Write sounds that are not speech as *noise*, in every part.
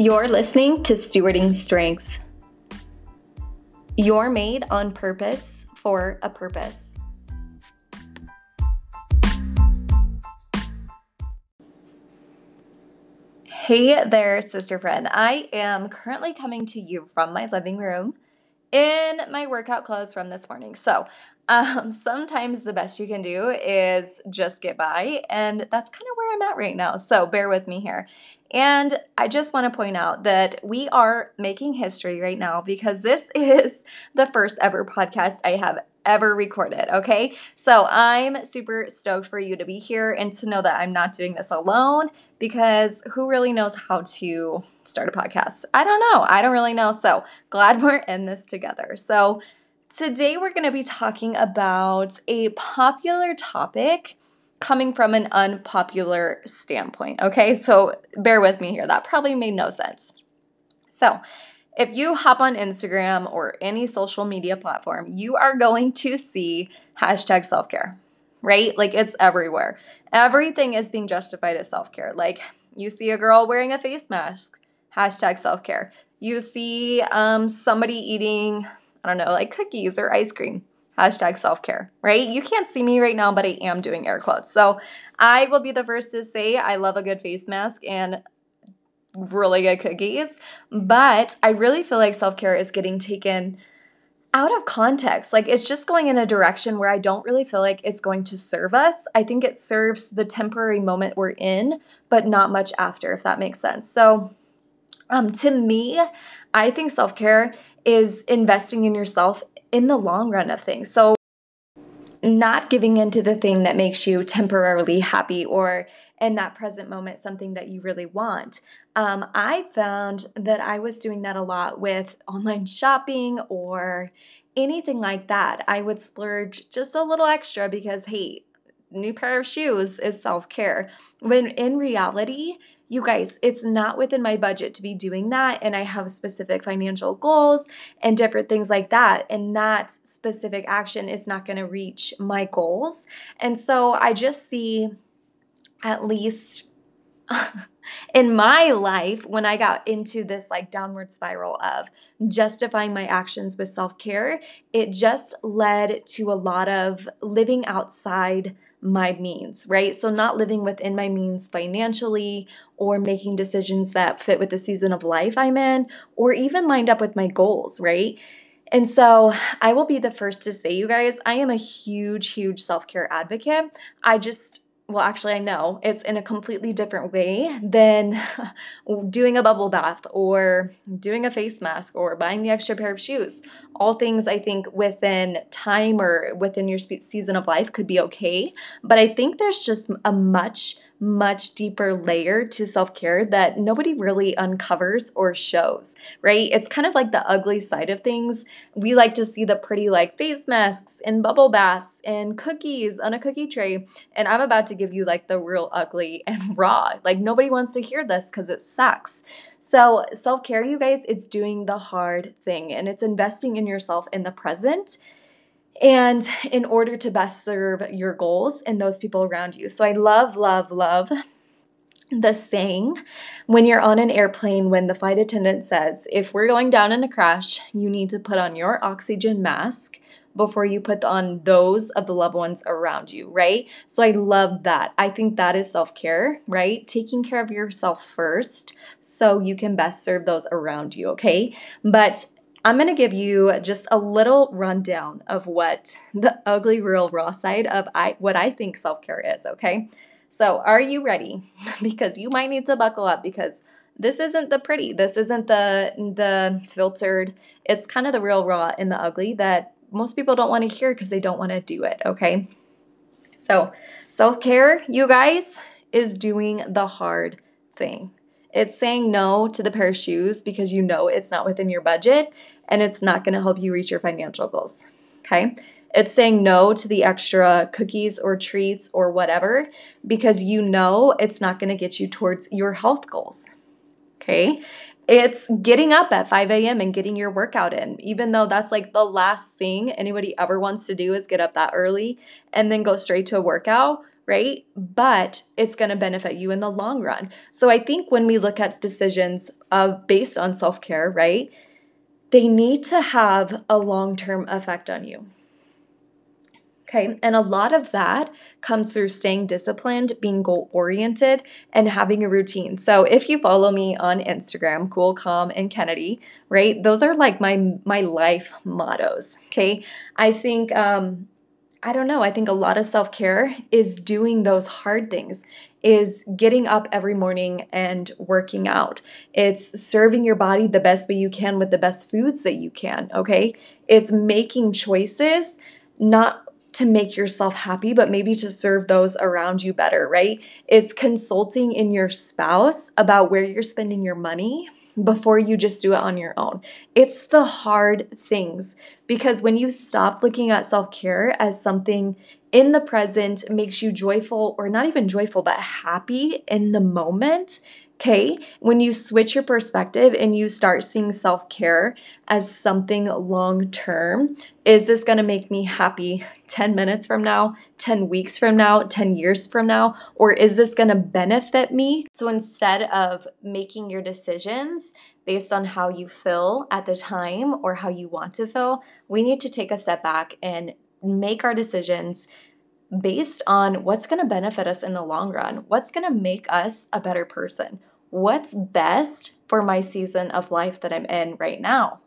You're listening to Stewarding Strength. You're made on purpose for a purpose. Hey there, sister friend. I am currently coming to you from my living room in my workout clothes from this morning. So, um, sometimes the best you can do is just get by, and that's kind of where I'm at right now. So, bear with me here. And I just want to point out that we are making history right now because this *laughs* is the first ever podcast I have ever recorded. Okay. So I'm super stoked for you to be here and to know that I'm not doing this alone because who really knows how to start a podcast? I don't know. I don't really know. So glad *laughs* we're in this together. So today we're going to be talking about a popular topic coming from an unpopular standpoint. Okay, so bear with me here. That probably made no sense. So, if you hop on Instagram or any social media platform, you are going to see hashtag self care, right? Like it's everywhere. Everything is being justified as self care. Like you see a girl wearing a face mask, hashtag self care. You see um, somebody eating, I don't know, like cookies or ice cream, hashtag self care, right? You can't see me right now, but I am doing air quotes. So I will be the first to say I love a good face mask and really good cookies, but I really feel like self care is getting taken out of context. Like it's just going in a direction where I don't really feel like it's going to serve us. I think it serves the temporary moment we're in, but not much after, if that makes sense. So, um, to me, I think self care is investing in yourself in the long run of things. So, not giving into the thing that makes you temporarily happy or in that present moment something that you really want. Um, I found that I was doing that a lot with online shopping or anything like that. I would splurge just a little extra because, hey, new pair of shoes is self care. When in reality, you guys, it's not within my budget to be doing that. And I have specific financial goals and different things like that. And that specific action is not going to reach my goals. And so I just see at least *laughs* in my life when I got into this like downward spiral of justifying my actions with self care, it just led to a lot of living outside my means, right? So, not living within my means financially or making decisions that fit with the season of life I'm in or even lined up with my goals, right? And so, I will be the first to say, you guys, I am a huge, huge self care advocate. I just, well, actually, I know it's in a completely different way than *laughs* doing a bubble bath or doing a face mask or buying the extra pair of shoes. All things I think within time or within your season of life could be okay. But I think there's just a much much deeper layer to self care that nobody really uncovers or shows, right? It's kind of like the ugly side of things. We like to see the pretty, like face masks and bubble baths and cookies on a cookie tray. And I'm about to give you like the real ugly *laughs* and raw. Like nobody wants to hear this because it sucks. So, self care, you guys, it's doing the hard thing and it's investing in yourself in the present and in order to best serve your goals and those people around you. So I love, love, love the saying when you're on an airplane when the flight attendant says, if we're going down in a crash, you need to put on your oxygen mask before you put on those of the loved ones around you, right? So I love that. I think that is self care, right? Taking care of yourself first so you can best serve those around you, okay? But I'm going to give you just a little rundown of what the ugly, real, raw side of I, what I think self care is, okay? So, are you ready? *laughs* because you might need to buckle up because this isn't the pretty, this isn't the the filtered. It's kind of the real raw and the ugly that most people don't want to hear because they don't want to do it, okay? So, self care, you guys, is doing the hard thing. It's saying no to the pair of shoes because you know it's not within your budget and it's not going to help you reach your financial goals. Okay? It's saying no to the extra cookies or treats or whatever because you know it's not going to get you towards your health goals. Okay? It's getting up at 5 a.m. and getting your workout in, even though that's like the last thing anybody ever wants to do is get up that early and then go straight to a workout right? But it's going to benefit you in the long run. So I think when we look at decisions of based on self-care, right? They need to have a long-term effect on you. Okay, and a lot of that comes through staying disciplined, being goal oriented, and having a routine. So if you follow me on Instagram, cool, calm, and Kennedy, right? Those are like my my life mottos. Okay, I think um, I don't know. I think a lot of self care is doing those hard things, is getting up every morning and working out. It's serving your body the best way you can with the best foods that you can. Okay, it's making choices not to make yourself happy, but maybe to serve those around you better, right? It's consulting in your spouse about where you're spending your money before you just do it on your own. It's the hard things because when you stop looking at self care as something in the present makes you joyful, or not even joyful, but happy in the moment, Okay, when you switch your perspective and you start seeing self care as something long term, is this gonna make me happy 10 minutes from now, 10 weeks from now, 10 years from now, or is this gonna benefit me? So instead of making your decisions based on how you feel at the time or how you want to feel, we need to take a step back and make our decisions based on what's going to benefit us in the long run, what's going to make us a better person, what's best for my season of life that I'm in right now.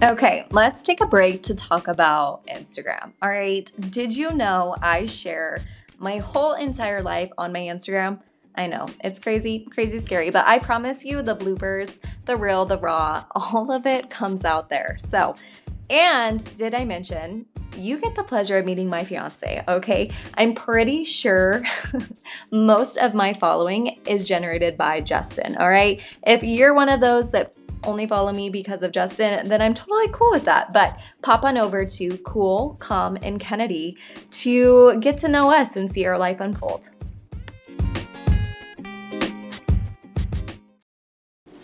Okay, let's take a break to talk about Instagram. All right, did you know I share my whole entire life on my Instagram? I know it's crazy, crazy scary, but I promise you the bloopers, the real, the raw, *laughs* all of it comes out there. So, and did I mention you get the pleasure of meeting my fiance, okay? I'm pretty sure *laughs* most of my following is generated by Justin, all right? If you're one of those that only follow me because of Justin, then I'm totally cool with that. But pop on over to Cool, Calm, and Kennedy to get to know us and see our life unfold.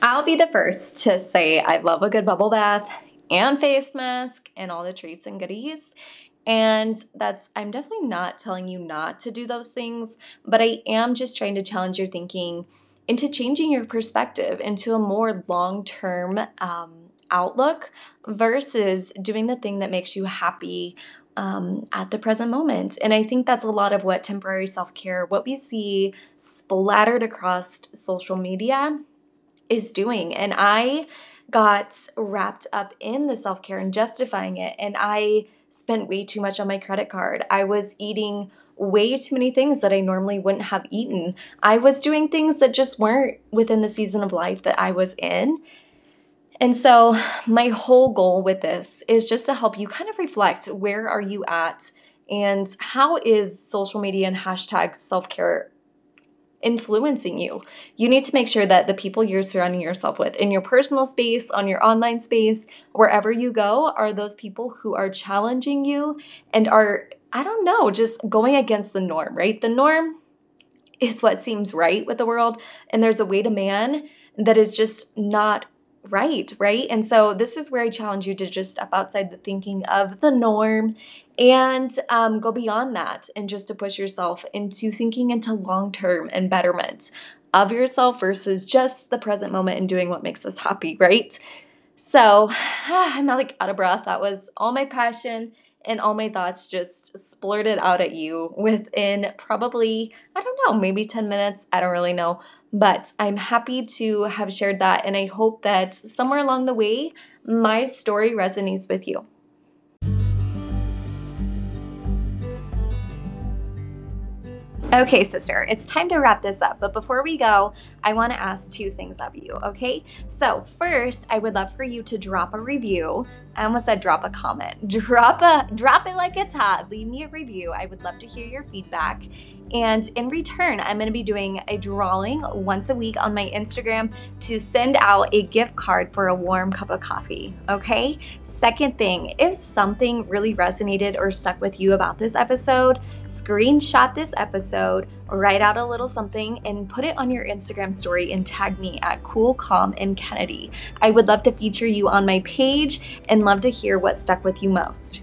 I'll be the first to say I love a good bubble bath and face mask and all the treats and goodies. And that's, I'm definitely not telling you not to do those things, but I am just trying to challenge your thinking into changing your perspective into a more long term um, outlook versus doing the thing that makes you happy um, at the present moment. And I think that's a lot of what temporary self care, what we see splattered across social media, is doing. And I got wrapped up in the self care and justifying it. And I spent way too much on my credit card. I was eating way too many things that I normally wouldn't have eaten. I was doing things that just weren't within the season of life that I was in. And so, my whole goal with this is just to help you kind of reflect where are you at and how is social media and hashtag self care influencing you. You need to make sure that the people you're surrounding yourself with in your personal space, on your online space, wherever you go, are those people who are challenging you and are, I don't know, just going against the norm, right? The norm is what seems right with the world, and there's a way to man that is just not right, right? And so this is where I challenge you to just step outside the thinking of the norm and um, go beyond that and just to push yourself into thinking into long term and betterment of yourself versus just the present moment and doing what makes us happy, right? So *sighs* I'm like out of breath. That was all my passion and all my thoughts just splurted out at you within probably, I don't know, maybe 10 minutes. I don't really know. But I'm happy to have shared that. And I hope that somewhere along the way, my story resonates with you. Okay, sister, it's time to wrap this up. But before we go, I want to ask two things of you, okay? So, first, I would love for you to drop a review. I almost said drop a comment. *laughs* Drop a drop it like it's hot. Leave me a review. I would love to hear your feedback. And in return, I'm going to be doing a drawing once a week on my Instagram to send out a gift card for a warm cup of coffee. Okay? Second thing, if something really resonated or stuck with you about this episode, screenshot this episode write out a little something and put it on your Instagram story and tag me at Cool, Calm, and Kennedy. I would love to feature you on my page and love to hear what stuck with you most.